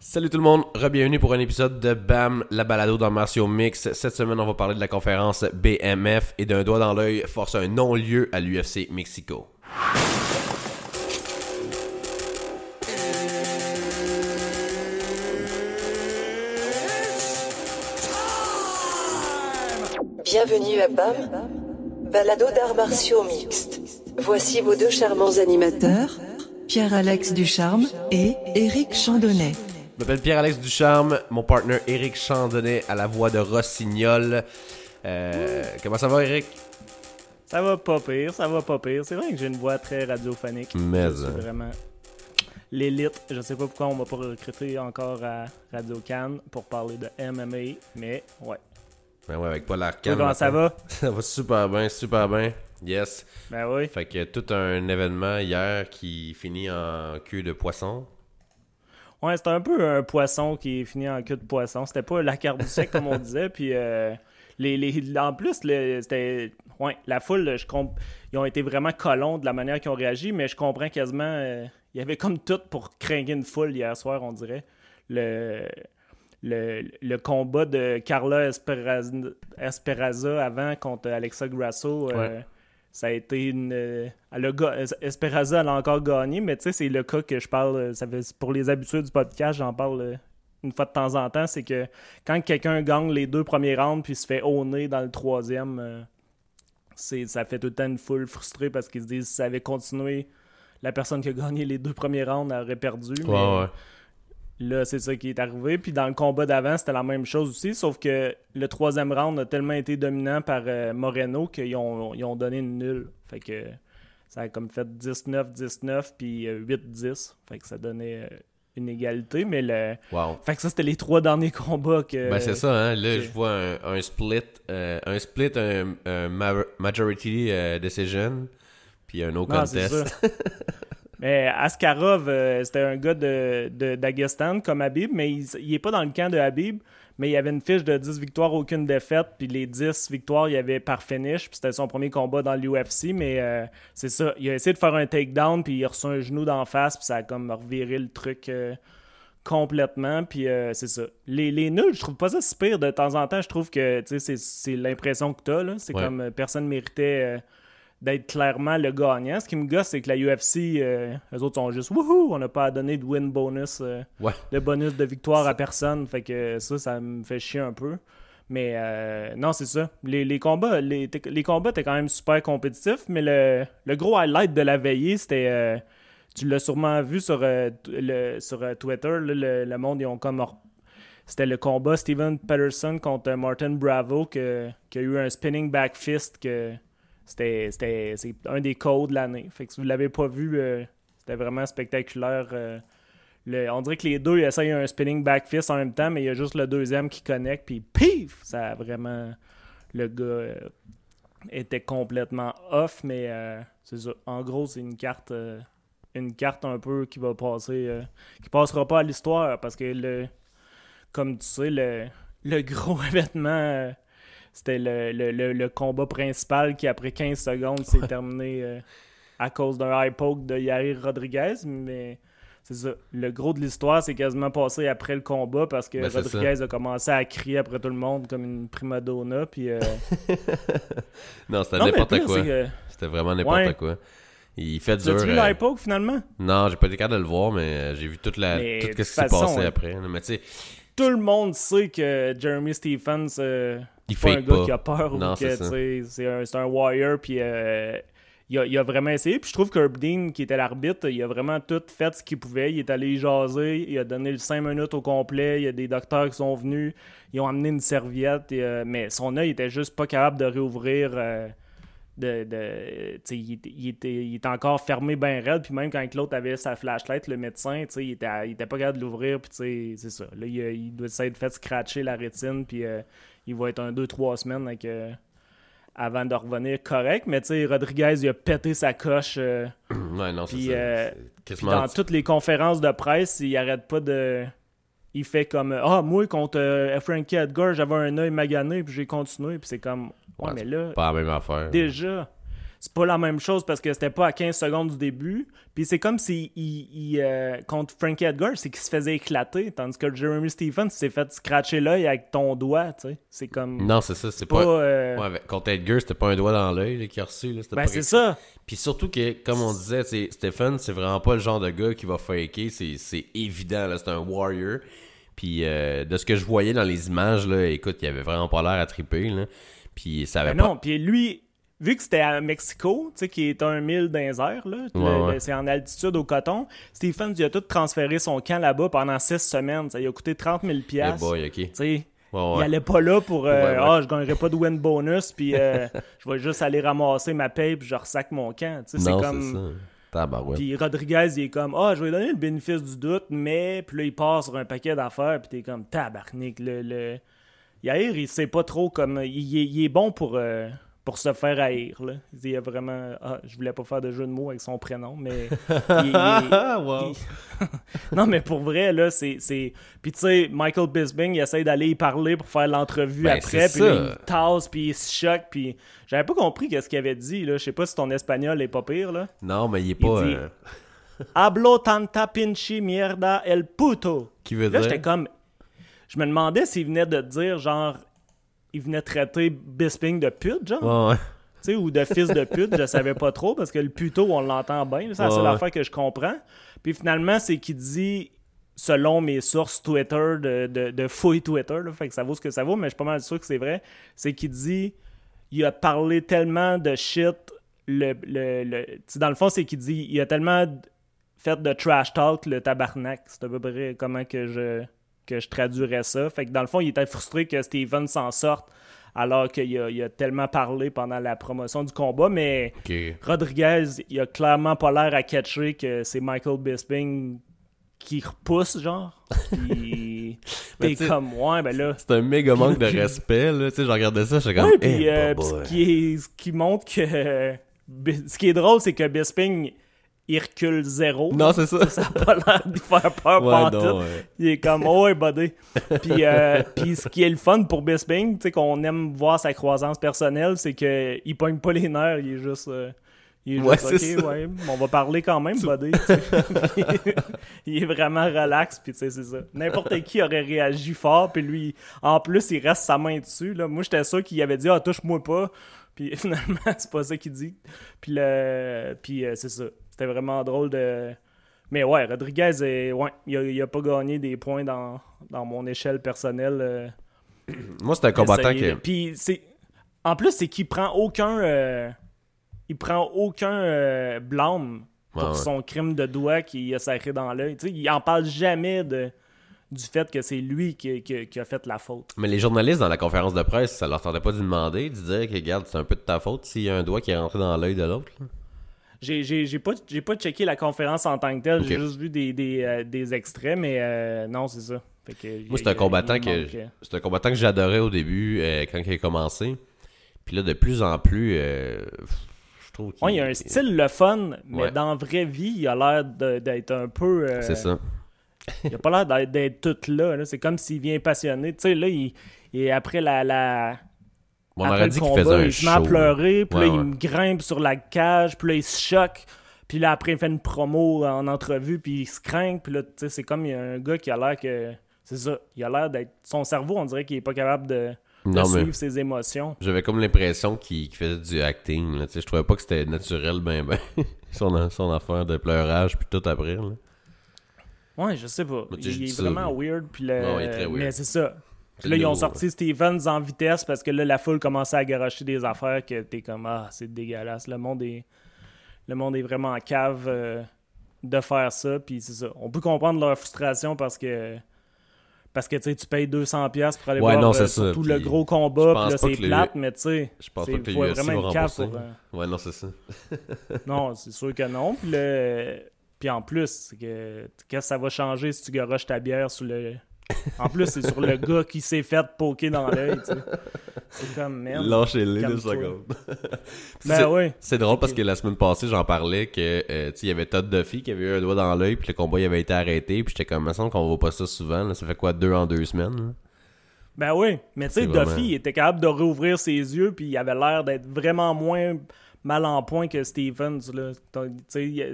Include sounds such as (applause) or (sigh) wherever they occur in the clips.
Salut tout le monde, re-bienvenue pour un épisode de BAM, la balado dans Martial Mix. Cette semaine, on va parler de la conférence BMF et d'un doigt dans l'œil force un non-lieu à l'UFC Mexico. Bienvenue à BAM, balado d'arts martiaux mixtes. Voici vos deux charmants animateurs, Pierre-Alex Ducharme et Éric Chandonnet. Je m'appelle Pierre-Alex Ducharme, mon partner Eric Chandonnet à la voix de Rossignol. Euh, comment ça va, Eric? Ça va pas pire, ça va pas pire. C'est vrai que j'ai une voix très radiophonique. Mais, hein. vraiment l'élite. Je sais pas pourquoi on m'a pas recruté encore à Radio Cannes pour parler de MMA, mais ouais. Ben ouais, avec Paul Arcand. comment ça va? (laughs) Ça va super bien, super bien. Yes. Ben oui. Fait que tout un événement hier qui finit en queue de poisson. Ouais, c'était un peu un poisson qui est fini en queue de poisson. C'était pas la carte du sec comme on disait. Puis euh, les, les, en plus, c'était. Ouais, la foule, je comp- ils ont été vraiment colons de la manière qu'ils ont réagi, mais je comprends quasiment. euh, il y avait comme tout pour craquer une foule hier soir, on dirait. Le. Le, le combat de Carla Esperanza, Esperanza avant contre Alexa Grasso, euh. Ça a été une. euh, elle a ga- Esperanza, elle a encore gagné, mais tu sais, c'est le cas que je parle. euh, Ça pour les habitués du podcast, j'en parle euh, une fois de temps en temps. C'est que quand quelqu'un gagne les deux premiers rounds puis se fait honner dans le troisième, euh, ça fait tout le temps une foule frustrée parce qu'ils se disent si ça avait continué, la personne qui a gagné les deux premiers rounds aurait perdu. Ouais, ouais. Là, c'est ça qui est arrivé. Puis dans le combat d'avant, c'était la même chose aussi, sauf que le troisième round a tellement été dominant par euh, Moreno qu'ils ont, ils ont donné une nulle. Fait que ça a comme fait 19-19 puis euh, 8-10. Fait que ça donnait euh, une égalité. Mais le. Wow. Fait que ça, c'était les trois derniers combats que. Ben c'est ça, hein. Là, je vois un, un split, euh, un split, un, un ma- majority euh, decision, puis un no contest. (laughs) Mais Askarov, euh, c'était un gars de, de- d'Aghestan comme Habib, mais il, il est pas dans le camp de Habib. Mais il avait une fiche de 10 victoires, aucune défaite. Puis les 10 victoires, il y avait par finish. Puis c'était son premier combat dans l'UFC. Mais euh, c'est ça. Il a essayé de faire un takedown. Puis il a reçu un genou d'en face. Puis ça a comme reviré le truc euh, complètement. Puis c'est ça. Les, les nuls, je trouve pas ça si pire. De temps en temps, je trouve que tu sais, c'est, c'est l'impression que t'as. Là. C'est Ouais. comme personne méritait. D'être clairement le gagnant. Ce qui me gosse, c'est que la UFC, euh, eux autres sont juste wouhou, on n'a pas à donner de win bonus, euh, Ouais. de bonus de victoire à personne. Fait que ça, ça me fait chier un peu. Mais euh, non, c'est ça. Les, les combats, les, les combats étaient quand même super compétitifs, mais le, le gros highlight de la veillée, c'était. euh, tu l'as sûrement vu sur, euh, le, sur Twitter, là, le, le monde, ils ont comme. C'était le combat Steven Patterson contre Martin Bravo que- qui a eu un spinning back fist que c'était c'était- c'est un des codes de l'année. Fait que si vous l'avez pas vu, euh, c'était vraiment spectaculaire. euh, le- on dirait que les deux essayent un spinning back fist en même temps, mais il y a juste le deuxième qui connecte, puis pif! Ça a vraiment. Le gars euh, était complètement off, mais c'est. En gros, c'est une carte. une carte un peu qui va passer. qui passera pas à l'histoire parce que le. Comme tu sais, le, le gros (laughs) événement. C'était le, le- le- le combat principal qui, après 15 secondes, s'est terminé euh, à cause d'un high poke de Yair Rodriguez. Mais c'est ça. Le gros de l'histoire, c'est quasiment passé après le combat parce que Ben, Rodriguez a commencé à crier après tout le monde comme une prima donna. Puis, euh, (laughs) Non, c'était n'importe quoi. que- C'était vraiment n'importe Ouais. quoi. Il fait Tu dur. as-tu vu euh, l'high poke finalement? Non, j'ai pas été capable de le voir, mais euh, j'ai vu toute la, tout ce qui s'est passé hein. après. Mais tu sais, Tout le monde sait que Jeremy Stephens, euh, Il pas un gars pas. qui a peur Non, ou c'est que un, un warrior. Puis euh, il, a, il a vraiment essayé. Puis je trouve que Herb Dean, qui était l'arbitre, il a vraiment tout fait ce qu'il pouvait. Il est allé jaser, il a donné le 5 minutes au complet. Il y a des docteurs qui sont venus, ils ont amené une serviette. et, euh, mais son œil était juste pas capable de réouvrir. Euh, de, de- il, était- il était, il était encore fermé bien raide. Puis même quand l'autre avait sa flashlight, le médecin, il était, il était pas capable de l'ouvrir. Puis c'est ça. Là, il, a- il doit s'être fait scratcher la rétine. Puis euh, il va être un 2-3 semaines avec, euh, avant de revenir correct. Mais tu sais, Rodriguez, il a pété sa coche. euh, (clears throat) ouais, non, c'est puis euh, dans toutes les conférences de presse, il arrête pas de. Il fait comme Ah, moi, contre euh, Frankie Edgar, j'avais un œil magané, puis j'ai continué. Puis c'est comme Ouais, Ouais, mais là, Pas la même affaire. déjà, c'est pas la même chose parce que c'était pas à 15 secondes du début. Puis c'est comme si il, il, euh, contre Frankie Edgar, c'est qu'il se faisait éclater, tandis que Jeremy Stephens s'est fait scratcher l'œil avec ton doigt, tu sais. C'est comme. Non, c'est ça. C'est pas. pas. euh, Ouais, contre Edgar, c'était pas un doigt dans l'œil qu'il a reçu. Là, c'était ben c'est ça. Puis surtout que, comme on disait, c'est- Stephen, c'est vraiment pas le genre de gars qui va faker. C'est c'est évident, c'est un warrior. Puis euh, de ce que je voyais dans les images, là, écoute, il avait vraiment pas l'air à triper. Là. Puis ça avait Ben pas... non, puis lui, vu que c'était à Mexico, tu sais, qui est un mille dans les airs, là, Ouais, ouais. c'est en altitude au coton, Stephens, il a tout transféré son camp là-bas pendant six semaines. Ça lui a coûté 30 000 Eh piastres. boy, ok. Tu sais, Ouais, il allait pas là pour euh, ah je gagnerai pas de win bonus puis euh, (laughs) je vais juste aller ramasser ma paye puis je ressac mon camp tu sais c'est comme puis Rodriguez il est comme ah je vais lui donner le bénéfice du doute mais puis là il part sur un paquet d'affaires puis t'es comme tabarnak le, le... Yair il sait pas trop comme il, est, il est bon pour euh, pour se faire haïr là il a vraiment ah je voulais pas faire de jeu de mots avec son prénom mais il- il- (laughs) wow. (laughs) non, mais pour vrai, là, c'est. Puis tu sais, Michael Bisping, il essaie d'aller y parler pour faire l'entrevue Ben, après, puis là, il tasse, puis il se choque, puis j'avais pas compris qu'est-ce qu'il avait dit, là. Je sais pas si ton espagnol est pas pire, là. Non, mais il est pas... dit- euh, Hablo tanta pinche mierda el puto. Qui veut Là, dire... j'étais comme. Je me demandais s'il venait de dire, genre. Il venait traiter Bisping de pute, genre. Ouais, ouais. Tu sais, ou de fils de pute, je savais pas trop, parce que le puto, on l'entend bien. C'est la Ouais, seule affaire que je comprends. Puis finalement, c'est qu'il dit, selon mes sources Twitter, de, de, de fouille Twitter, là, fait que ça vaut ce que ça vaut, mais je suis pas mal sûr que c'est vrai, c'est qu'il dit, il a parlé tellement de shit, le, le, le- dans le fond, c'est qu'il dit, il a tellement fait de trash talk, le tabarnak. C'est à peu près comment que je, que je traduirais ça. Fait que dans le fond, il était frustré que Steven s'en sorte alors qu'il a, il a tellement parlé pendant la promotion du combat, mais. Rodriguez, il a clairement pas l'air à catcher que c'est Michael Bisping qui repousse, genre. Puis (laughs) t'es comme, ouais, ben là. C'est un méga manque de respect, là. Tu sais, je regardais ça, j'étais comme... Ouais, puis Eh, euh, puis ce, qui est, ce qui montre que. (laughs) ce qui est drôle, c'est que Bisping, il recule zéro. Non, c'est ça. Ça a pas l'air d'y faire peur Ouais, pantoute. non, ouais. Il est comme, oh, ouais, buddy. (laughs) puis, euh, puis ce qui est le fun pour Bisping, tu sais, qu'on aime voir sa croissance personnelle, c'est qu'il pogne pas les nerfs, il est juste. euh, il est Ouais, juste, ok, ouais, on va parler quand même, buddy. (laughs) il est vraiment relax, puis tu sais, c'est ça. N'importe qui aurait réagi fort, puis lui, en plus, il reste sa main dessus. Là. Moi, j'étais sûr qu'il avait dit, ah, touche-moi pas. Puis (laughs) finalement, c'est pas ça qu'il dit. Puis, le... puis euh, c'est ça. C'était vraiment drôle de. Mais ouais, Rodriguez, est... ouais, il, a, il a pas gagné des points dans, dans mon échelle personnelle. euh, (clears throat) Moi, c'est un combattant qui... Puis c'est. En plus, c'est qu'il prend aucun. euh, Il prend aucun euh, blâme pour ouais. son crime de doigt qu'il a sacré dans l'œil. Il en parle jamais de du fait que c'est lui qui, qui- qui a fait la faute. Mais les journalistes, dans la conférence de presse, ça leur tentait pas de demander, de dire que, regarde, c'est un peu de ta faute s'il y a un doigt qui est rentré dans l'œil de l'autre. J'ai, j'ai, j'ai pas, j'ai pas checké la conférence en tant que telle, j'ai juste vu des, des, euh, des extraits, mais euh, non, c'est ça. Fait que, Moi, c'est un combattant que euh, c'est un combattant que j'adorais au début euh, quand il a commencé. Puis là, de plus en plus, je trouve qu'il Ouais, il a un style le fun, mais Ouais. dans la vraie vie, il a l'air d'être un peu. C'est ça. Il a pas l'air d'être, tout là. là. C'est comme s'il vient passionné. Tu sais, là, il, il- après la. la On après aurait le dit qu'il faisait un il se met à pleurer, puis Ouais, là, ouais. il me grimpe sur la cage, puis là, il se choque. Puis là, après, il fait une promo en entrevue, puis il se craint. Puis là, tu sais, c'est comme il y a un gars qui a l'air que. C'est ça. Il a l'air d'être. Son cerveau, on dirait qu'il est pas capable de, de Non, mais suivre ses émotions. j'avais comme l'impression qu'il faisait du acting. Là. Je trouvais pas que c'était naturel, ben, ben. (laughs) son, son affaire de pleurage, puis tout après. Là. Ouais, je sais pas. Il est vraiment weird. Puis le... Ouais, il est très weird. Mais c'est ça. Là, ils ont sorti Stevens en vitesse parce que là, la foule commençait à garocher des affaires que t'es comme Ah, c'est dégueulasse. Le monde est. Le monde est vraiment en cave euh, de faire ça. Puis c'est ça. On peut comprendre leur frustration parce que. Parce que tu payes 200$ pour aller Ouais, voir non, euh, ça, tout puis le gros combat. Puis là, c'est plate, mais tu sais. Je pense c'est- pas que faut le UFC vraiment une cave pour. euh, Ouais, non, c'est ça. (laughs) (laughs) non, c'est sûr que non. Puis, le... Puis en plus, que qu'est-ce que ça va changer si tu garoches ta bière sur le. En plus, c'est sur le gars qui s'est fait poker dans l'œil. tu sais. C'est comme merde. Lâchez-les deux secondes. (laughs) Ben C'est- oui. C'est drôle parce que la semaine passée, j'en parlais que euh, il y avait Todd Duffy qui avait eu un doigt dans l'œil, puis le combat il avait été arrêté, puis j'étais comme, il me semble qu'on voit pas ça souvent. là. Ça fait quoi, deux en deux semaines là? Ben oui. Mais tu sais, Duffy, vraiment- il était capable de rouvrir ses yeux, puis il avait l'air d'être vraiment moins mal en point que Stevens. Là.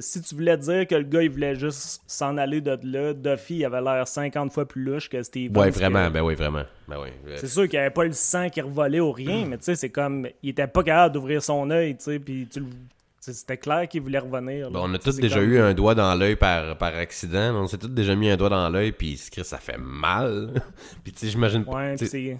Si tu voulais dire que le gars, il voulait juste s'en aller de là, Duffy avait l'air 50 fois plus louche que Stevens. Ouais, que- vraiment, ben oui, vraiment. Ben oui. C'est sûr qu'il avait pas le sang qui revolait ou rien, mais tu sais, c'est comme. Il était pas capable d'ouvrir son œil, tu sais, puis tu le- C'était clair qu'il voulait revenir. là. On a tous déjà comme- eu un doigt dans l'œil par, par accident. On s'est tous déjà mis un doigt dans l'œil, puis ça fait mal. (laughs) puis tu sais, j'imagine. Ouais, c'est.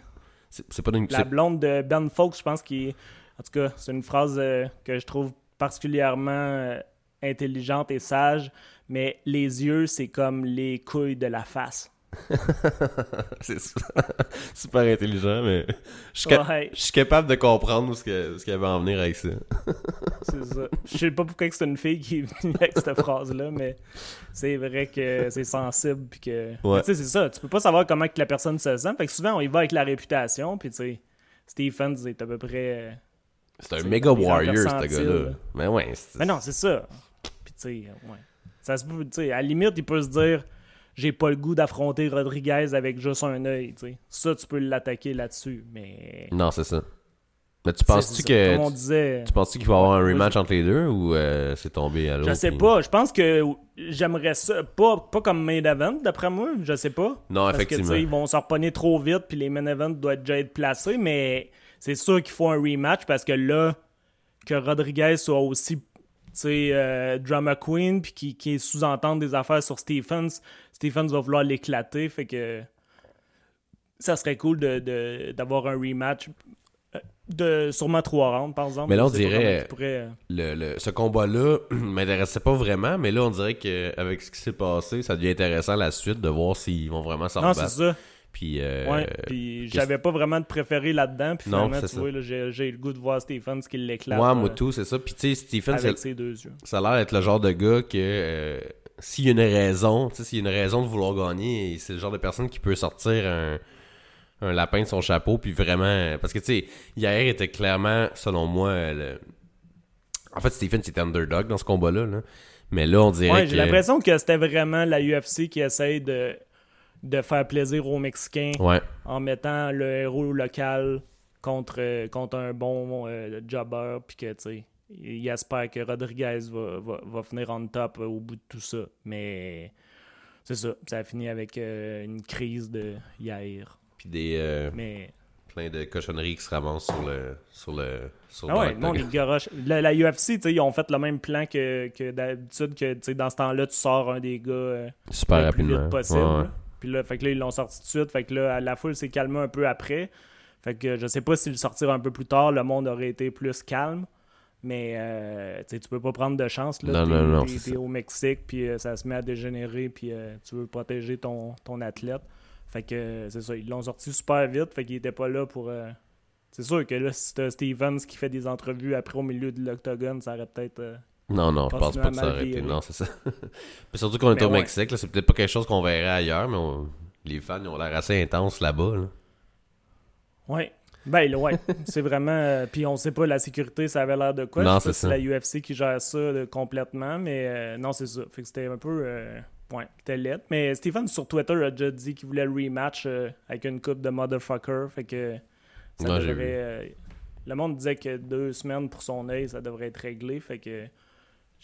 Pas une. La blonde de Ben Folks, je pense qu'il En tout cas, c'est une phrase euh, que je trouve particulièrement euh, intelligente et sage, mais les yeux, c'est comme les couilles de la face. (laughs) C'est (laughs) super, intelligent, mais je suis, ca- Ouais. je suis capable de comprendre ce que- ce qu'il y avait à en venir avec ça. (laughs) C'est ça. Je sais pas pourquoi c'est une fille qui est venue avec cette phrase-là, mais c'est vrai que c'est sensible. Puis que... Ouais. Tu sais, c'est ça. Tu peux pas savoir comment que la personne se sent. Fait que souvent, on y va avec la réputation. Puis tu sais, Stephens est à peu près. C'est un méga warrior, ce gars-là. là. Mais ouais. c'est- Mais non, c'est ça. Puis tu sais, ouais. Ça se peut, tu sais, à la limite, il peut se dire j'ai pas le goût d'affronter Rodriguez avec juste un œil, tu sais. Ça, tu peux l'attaquer là-dessus, mais. Non, c'est ça. Mais tu penses-tu que. Comme on disait. Tu penses-tu qu'il va y avoir un Ouais, rematch entre les deux ou euh, c'est tombé à l'autre? Je sais pas. Je pense que j'aimerais ça. Pas, pas comme main event, d'après moi. Je sais pas. Non, Parce que, tu effectivement. sais, ils vont se repogner trop vite, puis les main events doivent déjà être placés, mais c'est sûr qu'il faut un rematch parce que là, que Rodriguez soit aussi, tu sais, euh, drama queen, puis qui, qui sous-entende des affaires sur Stephens, Stephens va vouloir l'éclater, fait que ça serait cool de- de- d'avoir un rematch euh, de sûrement trois rounds, par exemple. Mais là, on dirait- pourrait, euh, le, le- ce combat-là (clears throat) m'intéressait pas vraiment, mais là, on dirait qu'avec ce qui s'est passé, ça devient intéressant la suite de voir s'ils vont vraiment s'en Non, c'est rebattre. ça. Puis, euh, Ouais, puis j'avais pas vraiment de préféré là-dedans, puis finalement, tu ça. vois, j'ai le goût de voir Stephens qui l'éclate moi, euh, moi, tout, c'est ça. Puis, tu sais, Stephen, avec ses deux yeux. ça a l'air d'être le genre de gars que euh, s'il y a une raison, tu sais, s'il y a une raison de vouloir gagner, c'est le genre de personne qui peut sortir un, un lapin de son chapeau, puis vraiment... Parce que, tu sais, hier était clairement, selon moi, le... En fait, Stephen, c'était underdog dans ce combat-là, là. Mais là, on dirait Ouais, que... j'ai l'impression que c'était vraiment la UFC qui essaye de, de faire plaisir aux Mexicains Ouais. en mettant le héros local contre, euh, contre un bon euh, jobber, puis que, tu sais, il espère que Rodriguez va, va, va finir on top euh, au bout de tout ça. Mais c'est ça, ça a fini avec euh, une crise de Yair. Puis des... euh, Mais plein de cochonneries qui se ramassent sur le... Sur le... Sur Ah ouais, le- non, les (laughs) garoches. La, la UFC, tu sais, ils ont fait le même plan que, que d'habitude, que tu sais, dans ce temps-là, tu sors un des gars Super le plus rapidement. vite possible. Ouais, ouais. Puis là, fait que là, ils l'ont sorti tout de suite. Fait que là, la foule s'est calmée un peu après. Fait que je sais pas s'ils le sortir un peu plus tard, le monde aurait été plus calme. Mais euh, tu peux pas prendre de chance. Là. Non, T'es- non, non, au Mexique, puis euh, ça se met à dégénérer, puis euh, tu veux protéger ton, ton athlète. Fait que euh, c'est ça, ils l'ont sorti super vite. Fait qu'il était pas là pour. C'est sûr que là, si c'était Stevens qui fait des entrevues après au milieu de l'octogone, ça aurait peut-être. Non, non, je pense pas que ça aurait été. Non, c'est ça. (laughs) Puis surtout qu'on est Mais au ouais. Mexique, là, c'est peut-être pas quelque chose qu'on verrait ailleurs, mais on- les fans ils ont l'air assez intenses là-bas. là. Ouais. Ben, ouais. (laughs) c'est vraiment. euh, Puis on sait pas, la sécurité, ça avait l'air de quoi? Non, c'est ça. la UFC qui gère ça euh, complètement, mais euh, non, c'est ça. Fait que c'était un peu. euh, ouais, c'était laid. Mais Stephen sur Twitter a déjà dit qu'il voulait le rematch euh, avec une coupe de motherfucker. Fait que. Ça devrait. le monde disait que deux semaines pour son œil, ça devrait être réglé. Fait que.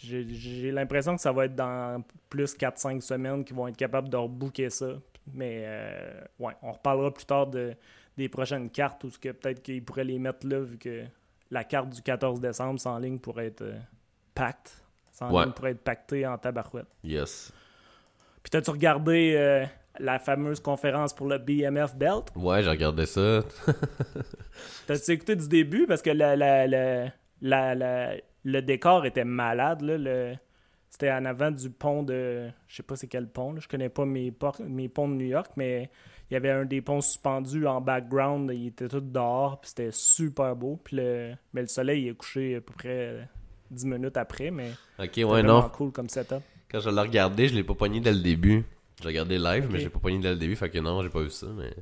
J'ai l'impression que ça va être dans plus 4-5 semaines qu'ils vont être capables de rebooker ça. Mais euh, ouais, on reparlera plus tard de, des prochaines cartes ou ce que peut-être qu'ils pourraient les mettre là vu que la carte du 14 décembre sans ligne pourrait être euh, pacte. Sans Ouais. ligne pourrait être pactée en tabarouette. Yes. Puis t'as-tu regardé euh, la fameuse conférence pour le BMF Belt? Ouais, j'ai regardé ça. (laughs) T'as-tu écouté du début? Parce que la, la, la, la- la- le décor était malade. Là, le... C'était en avant du pont de. Je sais pas c'est quel pont. Là. Je connais pas mes, por- mes ponts de New York, mais il y avait un des ponts suspendus en background. Il était tout dehors. Puis c'était super beau. Puis le... Mais le soleil est couché à peu près 10 minutes après. Mais Ok, c'était ouais, vraiment non. cool comme setup. Quand je l'ai regardé, je l'ai pas pogné dès le début. J'ai regardé live, mais Ok. j'ai pas pogné dès le début, fait que non, j'ai pas vu ça, mais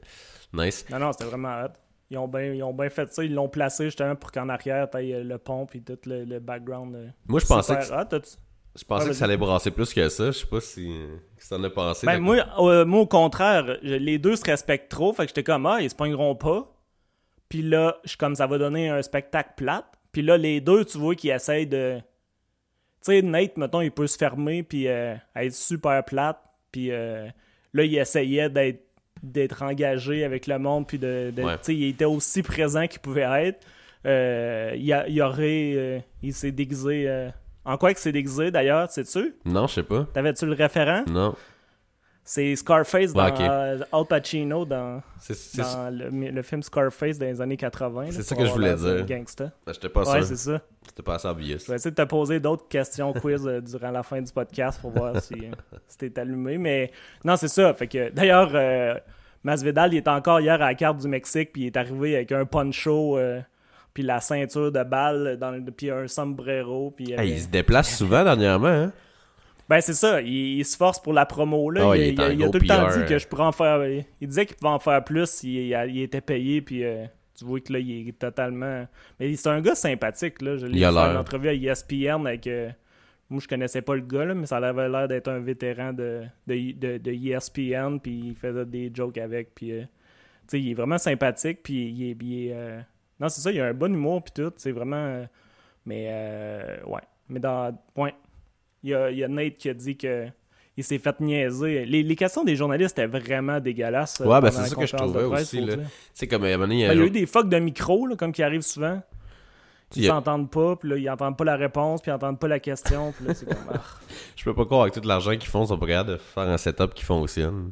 nice. Non, non, c'était vraiment hot. Ils ont bien fait ça. Ils l'ont placé justement pour qu'en arrière, t'ailles le pont puis tout le, le background. euh, Moi, je pensais que, je pensais Ouais, que ça allait brasser plus que ça. Je sais pas si, si t'en as pensé. Ben, moi, euh, moi, au contraire, je- les deux se respectent trop. Fait que j'étais comme, ah, ils se pogneront pas. Puis là, je suis comme, ça va donner un spectacle plate. Puis là, les deux, tu vois qu'ils essayent de. Tu sais, Nate, mettons, il peut se fermer puis euh, être super plate. Puis euh, là, il essayait d'être d'être engagé avec le monde. Puis de. Ouais. Il était aussi présent qu'il pouvait être. Euh, il, a- il aurait. euh, il s'est déguisé. euh, en quoi que c'est déguisé d'ailleurs, sais-tu? Non, je sais pas. T'avais-tu le référent? Non. C'est Scarface dans Ouais, euh, Al Pacino dans, le, le film Scarface dans les années 80. là, C'est ça que je voulais dire. Gangsta. J'étais pas Ouais, sûr. c'est ça. C'était pas assez obvious. Je vais essayer de te poser d'autres questions quiz euh, durant la fin du podcast pour voir si, euh, si t'es allumé. Mais non, c'est ça. Fait que d'ailleurs, euh, Masvidal, il est encore hier à la carte du Mexique, puis il est arrivé avec un poncho, puis la ceinture de balle, dans le- puis un sombrero. Puis, Hey, il se déplace souvent dernièrement, hein? Ben, c'est ça. Il, il se force pour la promo. Là. Ah il, il est il a- en tout le temps dit que je pourrais en faire. Il disait qu'il pouvait en faire plus s'il il était payé. Puis euh, tu vois que là, il est totalement. Mais c'est un gars sympathique. Là. Je l'ai une l'air. entrevue à E ESPN avec. euh, moi, je connaissais pas le gars, là, mais ça avait l'air d'être un vétéran de, de, de, de ESPN. Puis il faisait des jokes avec. Puis euh, tu sais, il est vraiment sympathique. Puis il est. il est, euh, Non, c'est ça. Il a un bon humour. Puis tout. C'est vraiment. euh, Mais euh, ouais. Mais dans. Ouais. Il y, a, il y a Nate qui a dit que il s'est fait niaiser. Les, les questions des journalistes étaient vraiment dégueulasses. euh, Ouais, ben, c'est ça que je trouvais presse, aussi. Tu sais, comme à un moment donné, il y a Ben, un il y a eu des fucks de micro, là, comme qui arrivent souvent. il Ils a- s'entendent pas, puis là, ils entendent pas la réponse, puis ils entendent pas la question, puis là, c'est comme... ah. (laughs) Je peux pas croire avec tout l'argent qu'ils font, ils sont pas capables de faire un setup qui fonctionne.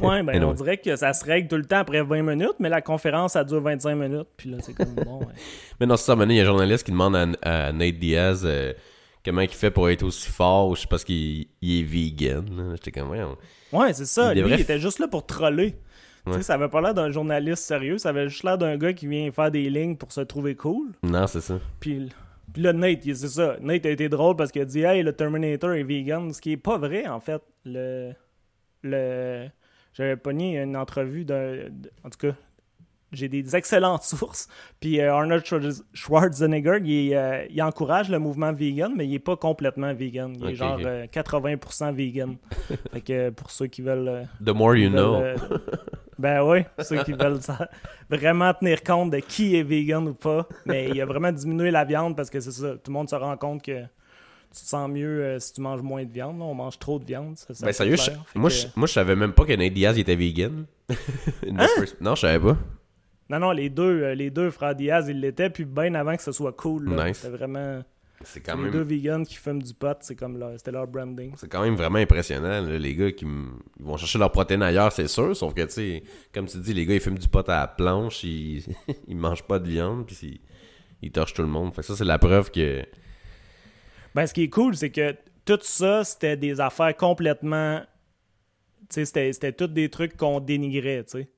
Ouais, ben, Anyway. on dirait que ça se règle tout le temps après 20 minutes, mais la conférence, ça dure 25 minutes, puis là, c'est comme, bon, ouais. (laughs) Mais non, c'est ça, à un moment donné, il y a un journaliste qui demande à, à Nate Diaz euh, comment il fait pour être aussi fort, ou je sais pas, parce qu'il il est vegan. J'étais comme, ouais, Ouais, c'est ça. Il Lui, devrait il était juste là pour troller. Tu sais, ça avait pas l'air d'un journaliste sérieux, ça avait juste l'air d'un gars qui vient faire des lignes pour se trouver cool. non, c'est ça. Puis, puis là, Nate, c'est ça. Nate a été drôle parce qu'il a dit Hey, le Terminator est vegan. Ce qui est pas vrai, en fait. Le. le J'avais pogné une entrevue d'un. En tout cas, j'ai des excellentes (laughs) sources. Puis euh, Arnold Schwarz- Schwarzenegger, il, euh, il encourage le mouvement vegan, mais il est pas complètement vegan. Il est genre ok. euh, 80% vegan. (laughs) fait que pour ceux qui veulent. The more you veulent, know. ben oui, ceux qui veulent ça- vraiment tenir compte de qui est vegan ou pas. Mais il a vraiment diminué la viande parce que c'est ça. Tout le monde se rend compte que tu te sens mieux euh, si tu manges moins de viande. là. On mange trop de viande. Ça, ça Ben sérieux, je- moi, que- je, moi je savais même pas que Nate Diaz était vegan. (laughs) Hein? first- Non, je savais pas. Non, non, les deux, euh, les deux frères Diaz, ils l'étaient. Puis bien avant que ce soit cool. Nice. C'était vraiment. C'est quand les même deux vegans qui fument du pot, c'est comme leur, c'était leur branding. c'est quand même vraiment impressionnant là, les gars qui ils vont chercher leur protéine ailleurs, c'est sûr, sauf que tu sais comme tu dis les gars ils fument du pot à la planche, ils (laughs) ils mangent pas de viande puis ils, ils torchent tout le monde. Fait que ça c'est la preuve que Ben, ce qui est cool, c'est que tout ça, c'était des affaires complètement. Tu sais, c'était, c'était tous des trucs qu'on dénigrait, tu sais.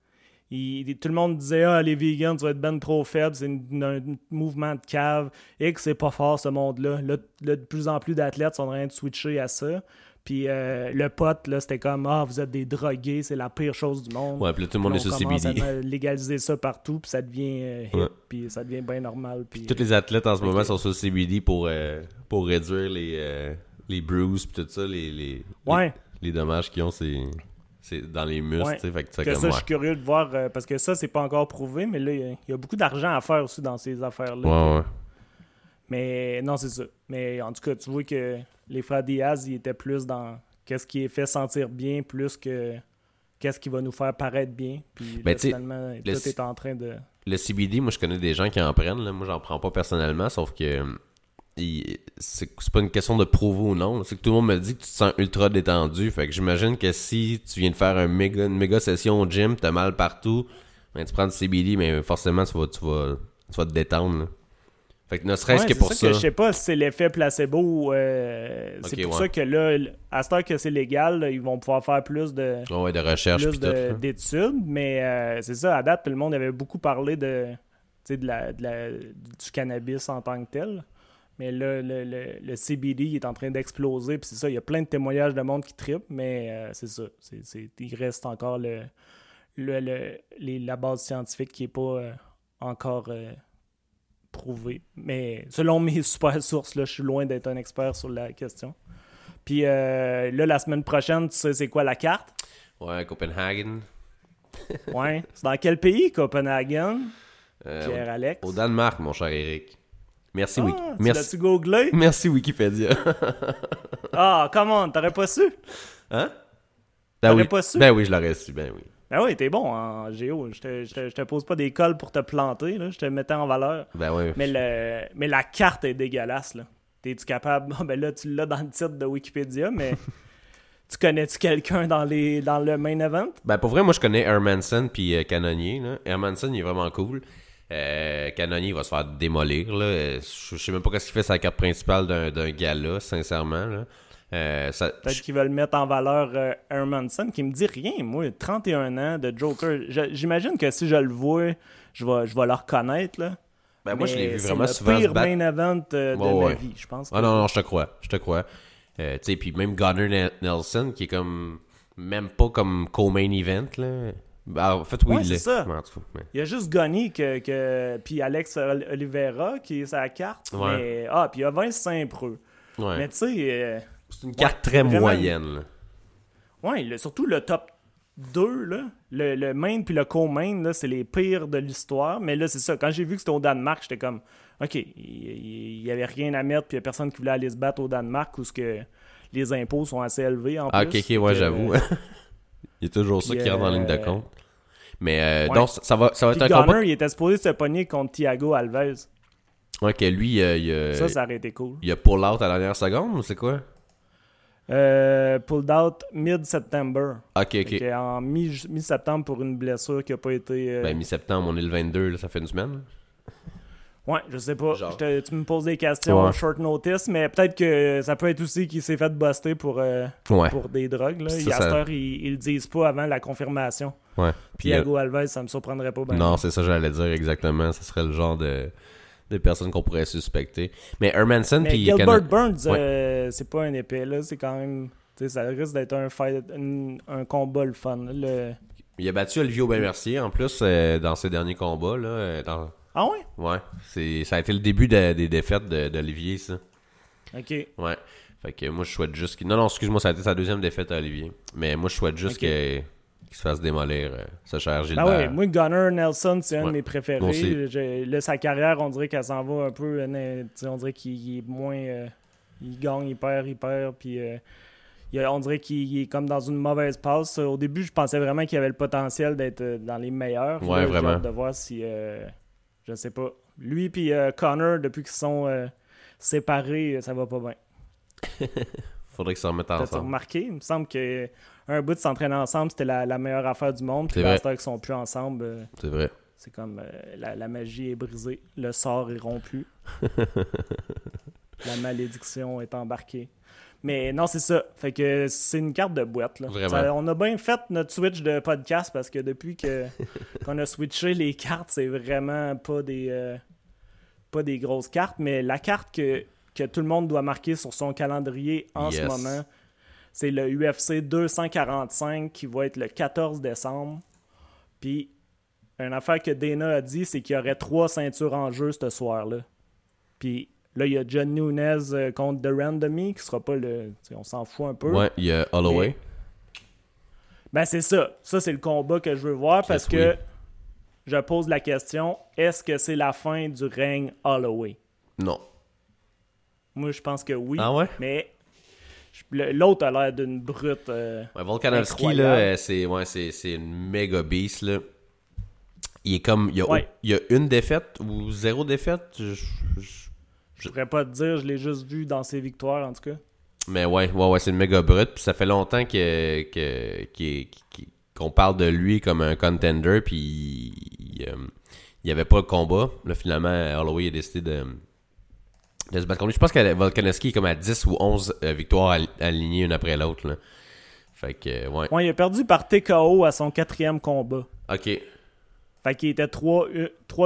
Il- tout le monde disait Ah, les vegans, tu vas être ben trop faible, c'est un mouvement de cave, et que c'est pas fort ce monde-là. Là, là, de plus en plus d'athlètes sont en train de switcher à ça. Puis euh, le pote, là, c'était comme Ah, vous êtes des drogués, c'est la pire chose du monde. ouais, puis là, tout le monde est sur CBD. à (laughs) légaliser ça partout, puis ça devient euh, hip, Ouais. puis ça devient bien normal. Puis, Tous les athlètes en ce Fait moment sont sur CBD pour euh, pour réduire les euh, les bruises puis tout ça les les, ouais. les, les dommages qu'ils ont c'est c'est dans les muscles, Ouais. tu sais, fait que comme ça, je suis curieux de voir, euh, parce que ça, c'est pas encore prouvé, mais là, il y a- il y, a beaucoup d'argent à faire aussi dans ces affaires-là. Ouais, ouais. Mais non, c'est ça. Mais en tout cas, tu vois que les frères Diaz, ils étaient plus dans qu'est-ce qui est fait sentir bien, plus que qu'est-ce qui va nous faire paraître bien. Puis Ben, là, finalement, le- tout est en train de... Le CBD, moi je connais des gens qui en prennent. Là. Moi j'en prends pas personnellement, sauf que c'est pas une question de prouver ou non. C'est que tout le monde me dit que tu te sens ultra détendu. Fait que j'imagine que si tu viens de faire un méga, une méga session au gym, t'as mal partout, ben, tu prends du CBD, mais forcément tu vas, tu vas, tu vas te détendre. là. Fait que ne serait-ce Ouais, que pour ça, que je sais pas si c'est l'effet placebo. euh, c'est pour ouais. ça que là, à ce temps que c'est légal, là, ils vont pouvoir faire plus de... Ouais, ouais, de recherche plus là. d'études, mais euh, c'est ça, à date, tout le monde avait beaucoup parlé de, la, de la- du cannabis en tant que tel. Mais là, le, le- le CBD il est en train d'exploser, puis c'est ça, il y a plein de témoignages de monde qui trippent, mais euh, c'est ça, il reste encore le, le- les- la base scientifique qui n'est pas euh, encore euh, prouvée. Mais selon mes (laughs) super sources, là, je suis loin d'être un expert sur la question. Puis là, la semaine prochaine, tu sais c'est quoi la carte? Ouais, Copenhagen. Ouais. C'est dans quel pays, Copenhagen? Pierre-Alex. Au Danemark, mon cher Eric. Merci, Ah, Wiki. tu Merci. l'as-tu googlé? (laughs) Merci Wikipédia. (laughs) Ah, comment? T'aurais pas su? hein? Ben T'aurais oui. pas su? Ben oui, je l'aurais su, ben oui. Ben oui, t'es bon en géo. Je te, je te- je te pose pas des cols pour te planter, là. Je te mettais en valeur. Ben oui. Mais, le, mais la carte est dégueulasse, là. T'es-tu capable... (laughs) Ben là, tu l'as dans le titre de Wikipédia, mais... tu connais-tu quelqu'un dans, les, dans le main event? Ben pour vrai, moi je connais Hermanson puis euh, Canonier. Là. Hermanson, il est vraiment cool. Euh, Canonier, va se faire démolir. Là. Je, je sais même pas ce qu'il fait la carte principale d'un, gala, sincèrement. Là. Euh, ça, Peut-être qu'ils veulent mettre en valeur euh, Hermanson, qui me dit rien, moi. 31 ans de Joker. J'imagine que si je le vois, je vais, je vais le reconnaître, là. ben moi je l'ai vu c'est vraiment le souvent se pire main event euh, de Ouais, ma vie, je pense. Ah non, non, je te crois. Je te crois. Euh, tu sais, puis même Gunnar Ne- Nelson, qui est comme. Même pas comme co-main event, là. Ben, en fait, oui, Ouais, il c'est l'est. ça. Mais en tout cas, mais- Il y a juste Gunny que, que puis Alex Ol- Oliveira qui est sa carte. Ouais. Mais, ah, puis il y a Vince Saint-Preux. Ouais. Mais tu sais, euh, C'est une carte très vraiment. moyenne. le- surtout le top 2, là, le, le main puis le co-main, c'est les pires de l'histoire. Mais là, c'est ça. Quand j'ai vu que c'était au Danemark, j'étais comme, OK, il il y avait rien à mettre, puis il y a personne qui voulait aller se battre au Danemark où ce que les impôts sont assez élevés en Ah, ok, plus. ok, ouais, j'avoue. Il y a toujours ça qui rentre en ligne de compte. Mais euh, ouais. donc, ça va, ça va être un combat. Il était supposé se pogner contre Thiago Alves. Ouais, que lui, euh, il, a, Ça, ça aurait été cool. il a pull out à la dernière seconde, ou c'est quoi? Euh, pulled out mid-September. Ok, ok. En mi- mi-septembre pour une blessure qui a pas été. euh, Ben, mi-septembre, on est le 22, là, ça fait une semaine. Ouais, je sais pas. Genre. Je te- tu me poses des questions Ouais. short notice, mais peut-être que ça peut être aussi qu'il s'est fait buster pour, euh, Ouais. pour des drogues. Là. Ça, à ça- ils, ils le disent pas avant la confirmation. Ouais. Puis, euh, Alves, ça me surprendrait pas. Ben, non, c'est ça, j'allais dire exactement. Ce serait le genre de, de personne qu'on pourrait suspecter. Mais Hermanson, mais puis. Gilbert Cana- Burns, Ouais. euh, c'est pas un épée. là. C'est quand même. tu sais, Ça risque d'être un, fight, un, un combat le fun. là. Le... Il a battu Olivier Aubin-Mercier, en plus, euh, dans ses derniers combats, là. dans- Ah ouais? Ouais. C'est, ça a été le début de- des défaites de- d'Olivier, ça. Ok. Ouais. Fait que moi, je souhaite juste qu'il... Non, non, excuse-moi, ça a été sa deuxième défaite à Olivier. Mais moi, je souhaite juste que- qu'il se fasse démolir, euh, ce cher Ah Gilbert. ouais, moi, Gunner Nelson, c'est un de mes préférés. Je- là, sa carrière, on dirait qu'elle s'en va un peu. euh, on dirait qu'il il est moins. euh, il gagne, il perd, il perd. Puis euh, il on dirait qu'il il est comme dans une mauvaise passe. Au début, je pensais vraiment qu'il avait le potentiel d'être dans les meilleurs. Ouais, Là, vraiment. de voir si. euh, je sais pas. Lui puis euh, Connor, depuis qu'ils sont euh, séparés, ça va pas bien. (laughs) Faudrait qu'ils s'en remettent ensemble. remarqué? Il me semble que un bout de s'entraîner ensemble, c'était la, la meilleure affaire du monde. Puis heure qu'ils sont plus ensemble. euh, C'est vrai. c'est comme euh, la, la magie est brisée, le sort est rompu, (laughs) la malédiction est embarquée. Mais non, c'est ça. Fait que c'est une carte de boîte. Là. Vraiment. Ça- on a bien fait notre switch de podcast parce que depuis que (laughs) qu'on a switché les cartes, c'est vraiment pas des euh, pas des grosses cartes, mais la carte que, que tout le monde doit marquer sur son calendrier en ce moment, c'est le UFC 245 qui va être le 14 décembre. Puis une affaire que Dana a dit, c'est qu'il y aurait trois ceintures en jeu ce soir-là. Puis là, il y a John Nunez euh, contre The Randomy, qui sera pas le. On s'en fout un peu. Ouais, il y a Holloway. Ben, c'est ça. Ça, c'est le combat que je veux voir parce oui. que je pose la question est-ce que c'est la fin du règne Holloway? Non. Moi, je pense que oui. Ah ouais? Mais l'autre a l'air d'une brute. euh, Ouais, Volkanovski, là, euh, c'est ouais, une méga beast, là. Il est comme... Il y a, Ouais. il y a une défaite ou zéro défaite? je- je- je pourrais pas te dire, je l'ai juste vu dans ses victoires, en tout cas. Mais ouais, ouais, ouais, c'est une méga brute. Puis ça fait longtemps que, qu'on parle de lui comme un contender. Puis il, euh, il y avait pas de combat. Là, finalement, Holloway a décidé de, de se battre contre lui. Je pense que Volkanovski est comme à 10 ou 11 euh, victoires al- alignées une après l'autre. là. Fait que, euh, ouais. Ouais, il a perdu par TKO à son quatrième combat. Ok. Fait qu'il était 3,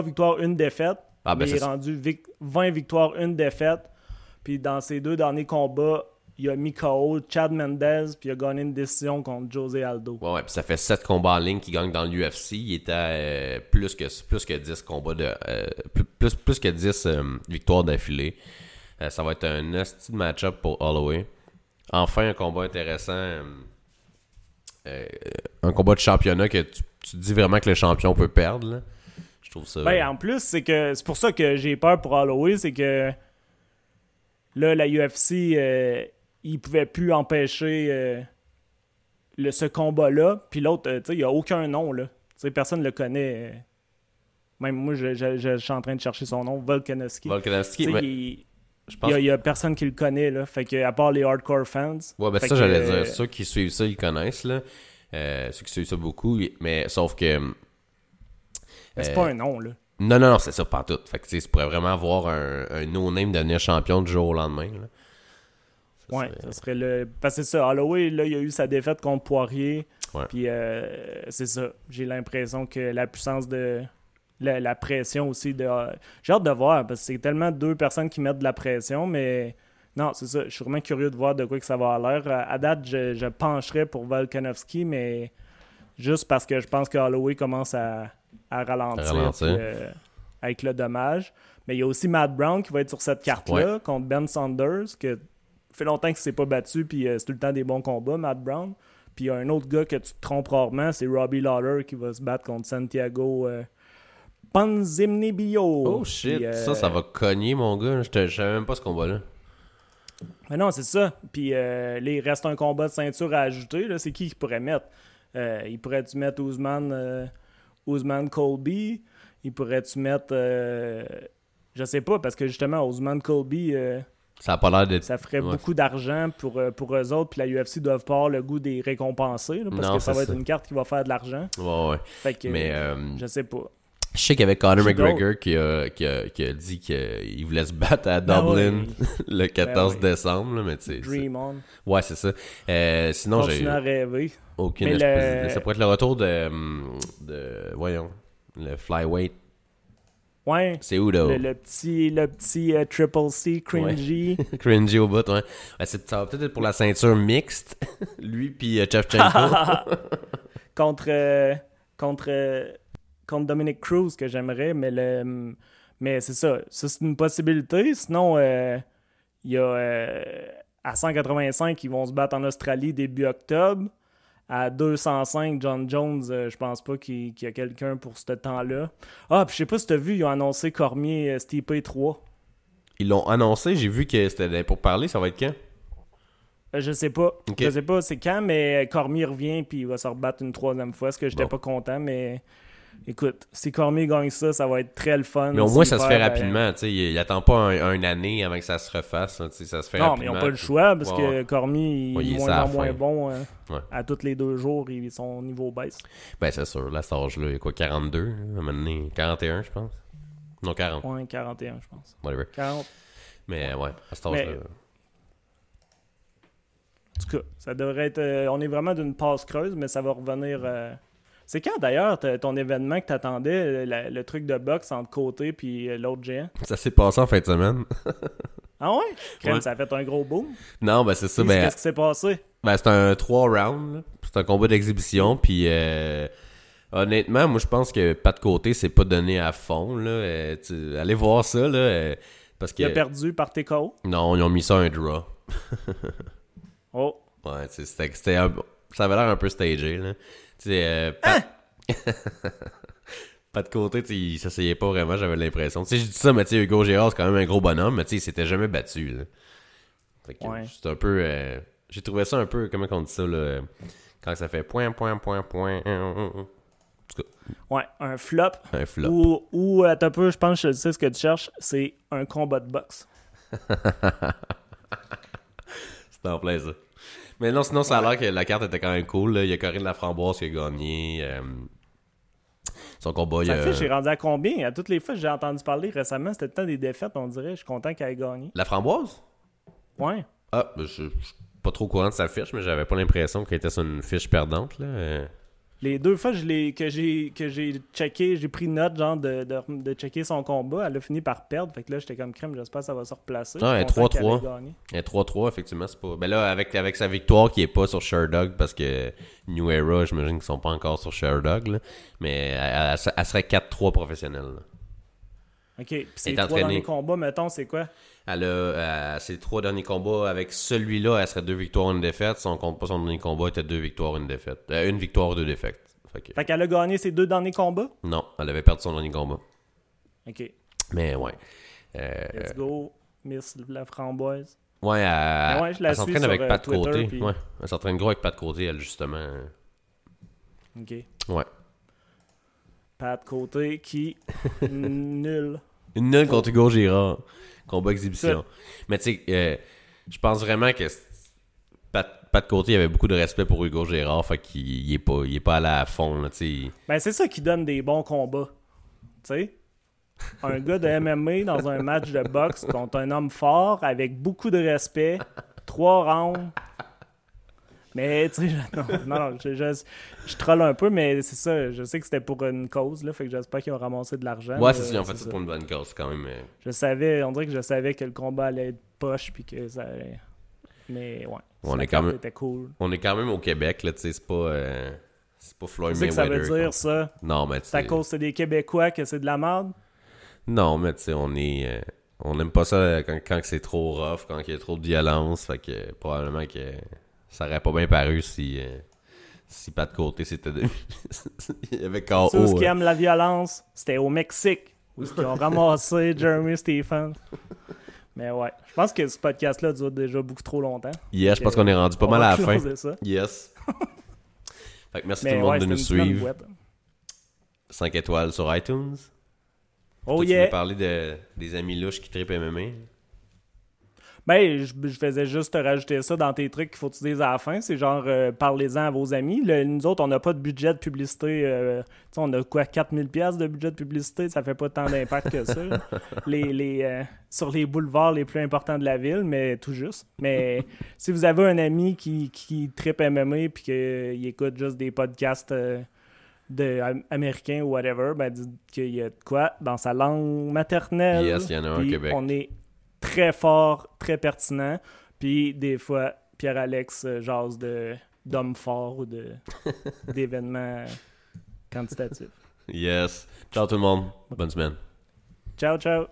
victoires, une défaite. Ah, ben, mais il est rendu vic- 20 victoires, une défaite. Puis dans ses deux derniers combats, il a mis KO Chad Mendez, puis il a gagné une décision contre José Aldo. Ouais, ouais, puis ça fait 7 combats en ligne qu'il gagne dans l'UFC. Il était à euh, plus, que, plus que 10 combats de. euh, plus, plus, que 10 euh, victoires d'affilée. Euh, ça va être un nasty de match-up pour Holloway. Enfin, un combat intéressant. un combat de championnat que tu, dis vraiment que le champion peut perdre. là. Je trouve ça. Ben, en plus, c'est que c'est pour ça que j'ai peur pour Holloway, c'est que là, la UFC, euh, ils pouvaient plus empêcher euh, le, ce combat-là. Puis l'autre, euh, tu sais, il n'y a aucun nom, là. Personne ne le connaît. euh. Même moi, je, je- je- je suis en train de chercher son nom, Volkanovski. Volkanovski, il je pense. n'y a, il y a personne qui le connaît, là. Fait que, à part les hardcore fans. Ouais, ben ça, que, j'allais dire. Ceux qui suivent ça, ils connaissent, là. Ceux qui suivent ça beaucoup, mais sauf que. Mais c'est euh, pas un nom, là. Non, non, non, c'est ça, pas tout. Fait que, tu pourrais vraiment avoir un, un no-name devenir champion du jour au lendemain, là. Ça Ouais, serait- ça serait le. Parce que c'est ça, Holloway, là, il a eu sa défaite contre Poirier. Ouais. Puis euh, c'est ça. J'ai l'impression que la puissance de. La, la pression aussi de. J'ai hâte de voir, parce que c'est tellement deux personnes qui mettent de la pression, mais. Non, c'est ça. Je suis vraiment curieux de voir de quoi que ça va avoir l'air. À à date, je, je pencherais pour Volkanovski, mais juste parce que je pense que Holloway commence à, à ralentir, À ralentir. puis, euh, avec le dommage. Mais il y a aussi Matt Brown qui va être sur cette carte-là contre Ben Saunders, que fait longtemps qu'il s'est pas battu, puis euh, c'est tout le temps des bons combats, Matt Brown. Puis il y a un autre gars que tu te trompes rarement, c'est Robbie Lawler qui va se battre contre Santiago euh, Panzimnibio. Oh shit, Puis, euh, ça, ça va cogner, mon gars. Je te- je savais même pas ce combat-là. Mais non, c'est ça. Puis euh, là, il reste un combat de ceinture à ajouter. là. C'est qui qui pourrait mettre? Euh, Il pourrait-tu mettre Ousmane, euh, Ousmane Colby Il pourrait-tu mettre. euh, je sais pas, parce que justement, Ousmane Colby. euh, Ça a pas l'air d'être. Ça ferait Ouais. beaucoup d'argent pour, euh, pour eux autres, puis la UFC doivent pas avoir le goût des récompenser, là, parce Non, que ça va être une carte qui va faire de l'argent. Ouais, ouais. Fait que, Mais euh, je sais pas. Je sais qu'il y avait Conor McGregor qui a, qui, a, qui a dit qu'il voulait se battre à Ben Dublin (laughs) le 14 ouais. décembre, là, mais tu sais. c'est- Dream on. Ouais, c'est ça. Euh, sinon, j'ai à rêver. aucune le-. Ça pourrait être le retour de, hum, de. Voyons. Le flyweight. Ouais. C'est où, là? Le, le petit, le petit euh, Triple C cringy. (laughs) Cringy au bout, ouais. Ça va peut-être être pour la ceinture mixte. (laughs) Lui puis euh, Shevchenko. contre, euh, contre, euh, contre Dominic Cruz que j'aimerais, mais le mais c'est ça. Ça, c'est une possibilité. Sinon, euh, il y a euh, à 185, ils vont se battre en Australie début octobre. À 205, John Jones, euh, je pense pas qu'il y a quelqu'un pour ce temps-là. Ah, puis je sais pas si t'as vu, ils ont annoncé Cormier euh, Stipe 3. Ils l'ont annoncé, j'ai vu que c'était pour parler, ça va être quand? Je sais pas. Ok. Je sais pas c'est quand, mais Cormier revient puis il va se rebattre une troisième fois. Ce que j'étais Bon. pas content, mais écoute, si Cormier gagne ça, ça va être très le fun. Mais au moins, ça se fait rapidement, tu sais. Il, attend pas un, une année avant que ça se refasse, ça se fait euh, Non, mais ils n'ont pas le choix parce Ouais, que. Cormier il Ouais, est moins moins bon. hein. Ouais. À tous les deux jours, il- son niveau baisse. Ben, c'est sûr, là, cet âge-là, il y a quoi, 42, là, à un moment donné, 41, je pense? Non, 40, Ouais, 41, je pense. whatever. 40. Mais ouais, à cet Mais- âge-là. En tout cas, ça devrait être. euh, on est vraiment d'une passe creuse, mais ça va revenir. euh, C'est quand d'ailleurs ton événement que t'attendais, le, le truc de boxe entre côté puis euh, l'autre géant? Ça s'est passé en fin de semaine. (laughs) Ah ouais? Crème, Ouais. ça a fait un gros boom. non, ben, c'est ça, ben, Qu'est-ce qui s'est passé? Ben, c'est un 3 rounds. C'est un combat d'exhibition. Puis, euh, honnêtement, moi, je pense que pas de côté, c'est pas donné à fond. Là. Euh, tu- allez voir ça. Là, euh, parce que. Il a perdu par TKO. Non, ils ont mis ça un draw. (laughs) Oh. Ouais, c'était un- ça avait l'air un peu stagé. Là. Tu sais, euh, pas... (laughs) pas de côté, il s'essayait pas vraiment, j'avais l'impression. Tu sais, je dis ça, mais tu sais, Hugo Gérard, c'est quand même un gros bonhomme, mais tu sais, il s'était jamais battu. Là. Ouais. c'est un peu. euh, J'ai trouvé ça un peu, comment on dit ça, là, quand ça fait point, point, point, point. Ouais, un flop. Un flop. Ou, ou à un peu, je pense que je sais ce que tu cherches, c'est un combat de boxe. (laughs) C'est en plein ça. Mais non, sinon, ça a l'air que la carte était quand même cool. là. Il y a Corinne Laframboise qui a gagné. euh, son combat, il Ça a... fait, j'ai rendu à combien? À toutes les fois que j'ai entendu parler récemment, c'était le temps des défaites, on dirait. Je suis content qu'elle ait gagné. La framboise? Ouais. Ah, je, je suis pas trop au courant de sa fiche, mais j'avais pas l'impression qu'elle était sur une fiche perdante. Là. Les deux fois que j'ai que j'ai checké, j'ai pris note genre de, de, de checker son combat, elle a fini par perdre. Fait que là, j'étais comme crème, j'espère que ça va se replacer. Ah, elle est content qu'elle 3-3. ait gagné. Elle est 3-3, effectivement, c'est pas... Ben là, avec, avec sa victoire qui est pas sur Sherdog, parce que New Era, j'imagine qu'ils sont pas encore sur Sherdog, là. Mais elle, elle- elle serait 4-3 professionnelle. là. Ok, puis ces est trois entraînée. derniers combats, mettons, c'est quoi? Elle a euh, ses trois derniers combats avec celui-là, elle serait deux victoires, une défaite. Son combat, son dernier combat était deux victoires, une défaite. Euh, une victoire, deux défaites. Fait que, Fait qu'elle a gagné ses deux derniers combats? non, elle avait perdu son dernier combat. Ok. Mais ouais. Euh, Let's go, Miss la framboise. ouais, elle, ouais, elle s'entraîne avec Pat Twitter, Côté. puis- Ouais, elle s'entraîne gros avec Pat Côté, elle, justement. Ok. Ouais. Pat Côté qui. (laughs) nul. Nulle contre Hugo Girard. Combat exhibition. Mais tu sais, euh, je pense vraiment que Pat, Pat Côté avait beaucoup de respect pour Hugo Girard, fait qu'il il est pas, il est pas allé à fond, là, tu sais. Ben, c'est ça qui donne des bons combats. Tu sais? Un gars de MMA dans un match de boxe contre un homme fort avec beaucoup de respect. Trois rounds. Mais, tu sais, je- (laughs) non, non, non, je, je, je troll un peu, mais c'est ça. Je sais que c'était pour une cause, là. Fait que j'espère qu'ils ont ramassé de l'argent. Ouais, c'est ça, en fait, c'est pour une bonne cause, quand même. euh. Je savais, on dirait que je savais que le combat allait être poche, puis que ça allait... Mais, ouais. On est quand même- était cool. On est quand même au Québec, là, tu sais, c'est pas... euh, c'est pas Floyd sais que ça veut Mayweather. dire, ça? Non, mais tu C'est à cause des Québécois que c'est de la merde? Non, mais tu sais, on est... euh, on n'aime pas ça quand, quand que c'est trop rough, quand il y a trop de violence, fait que euh, probablement que ça aurait pas bien paru si... euh, si pas de côté c'était de... il y avait KO. Ceux qui euh. aiment la violence, c'était au Mexique, où ils ont ramassé (laughs) Jeremy Stephens. Mais ouais, je pense que ce podcast-là dure déjà beaucoup trop longtemps. Yes, je pense qu'on est rendu pas mal à la fin. ça. Yes. (laughs) fait que merci Mais tout le monde ouais, de nous suivre. wet. 5 étoiles sur iTunes. Oh Toi, Tu yeah! voulais parler de, des amis louches qui trippent MMA. Ben, je, je faisais juste te rajouter ça dans tes trucs qu'il faut que tu dises à la fin. C'est genre, euh, parlez-en à vos amis. Le- nous autres, on n'a pas de budget de publicité. euh, on a quoi, 4000$ piastres de budget de publicité? Ça fait pas tant d'impact que ça. (laughs) les, les, euh, sur les boulevards les plus importants de la ville, mais tout juste. Mais (laughs) si vous avez un ami qui, qui trippe MMA puis qu'il écoute juste des podcasts euh, de, ou whatever, ben dites qu'il y a de quoi dans sa langue maternelle. Yes, il y en a un au Québec. On est très fort, très pertinent. Puis des fois, Pierre-Alex euh, jase de d'hommes forts ou de (laughs) d'événements quantitatifs. Yes. Ciao tout le monde. Bonne semaine. Ciao, ciao!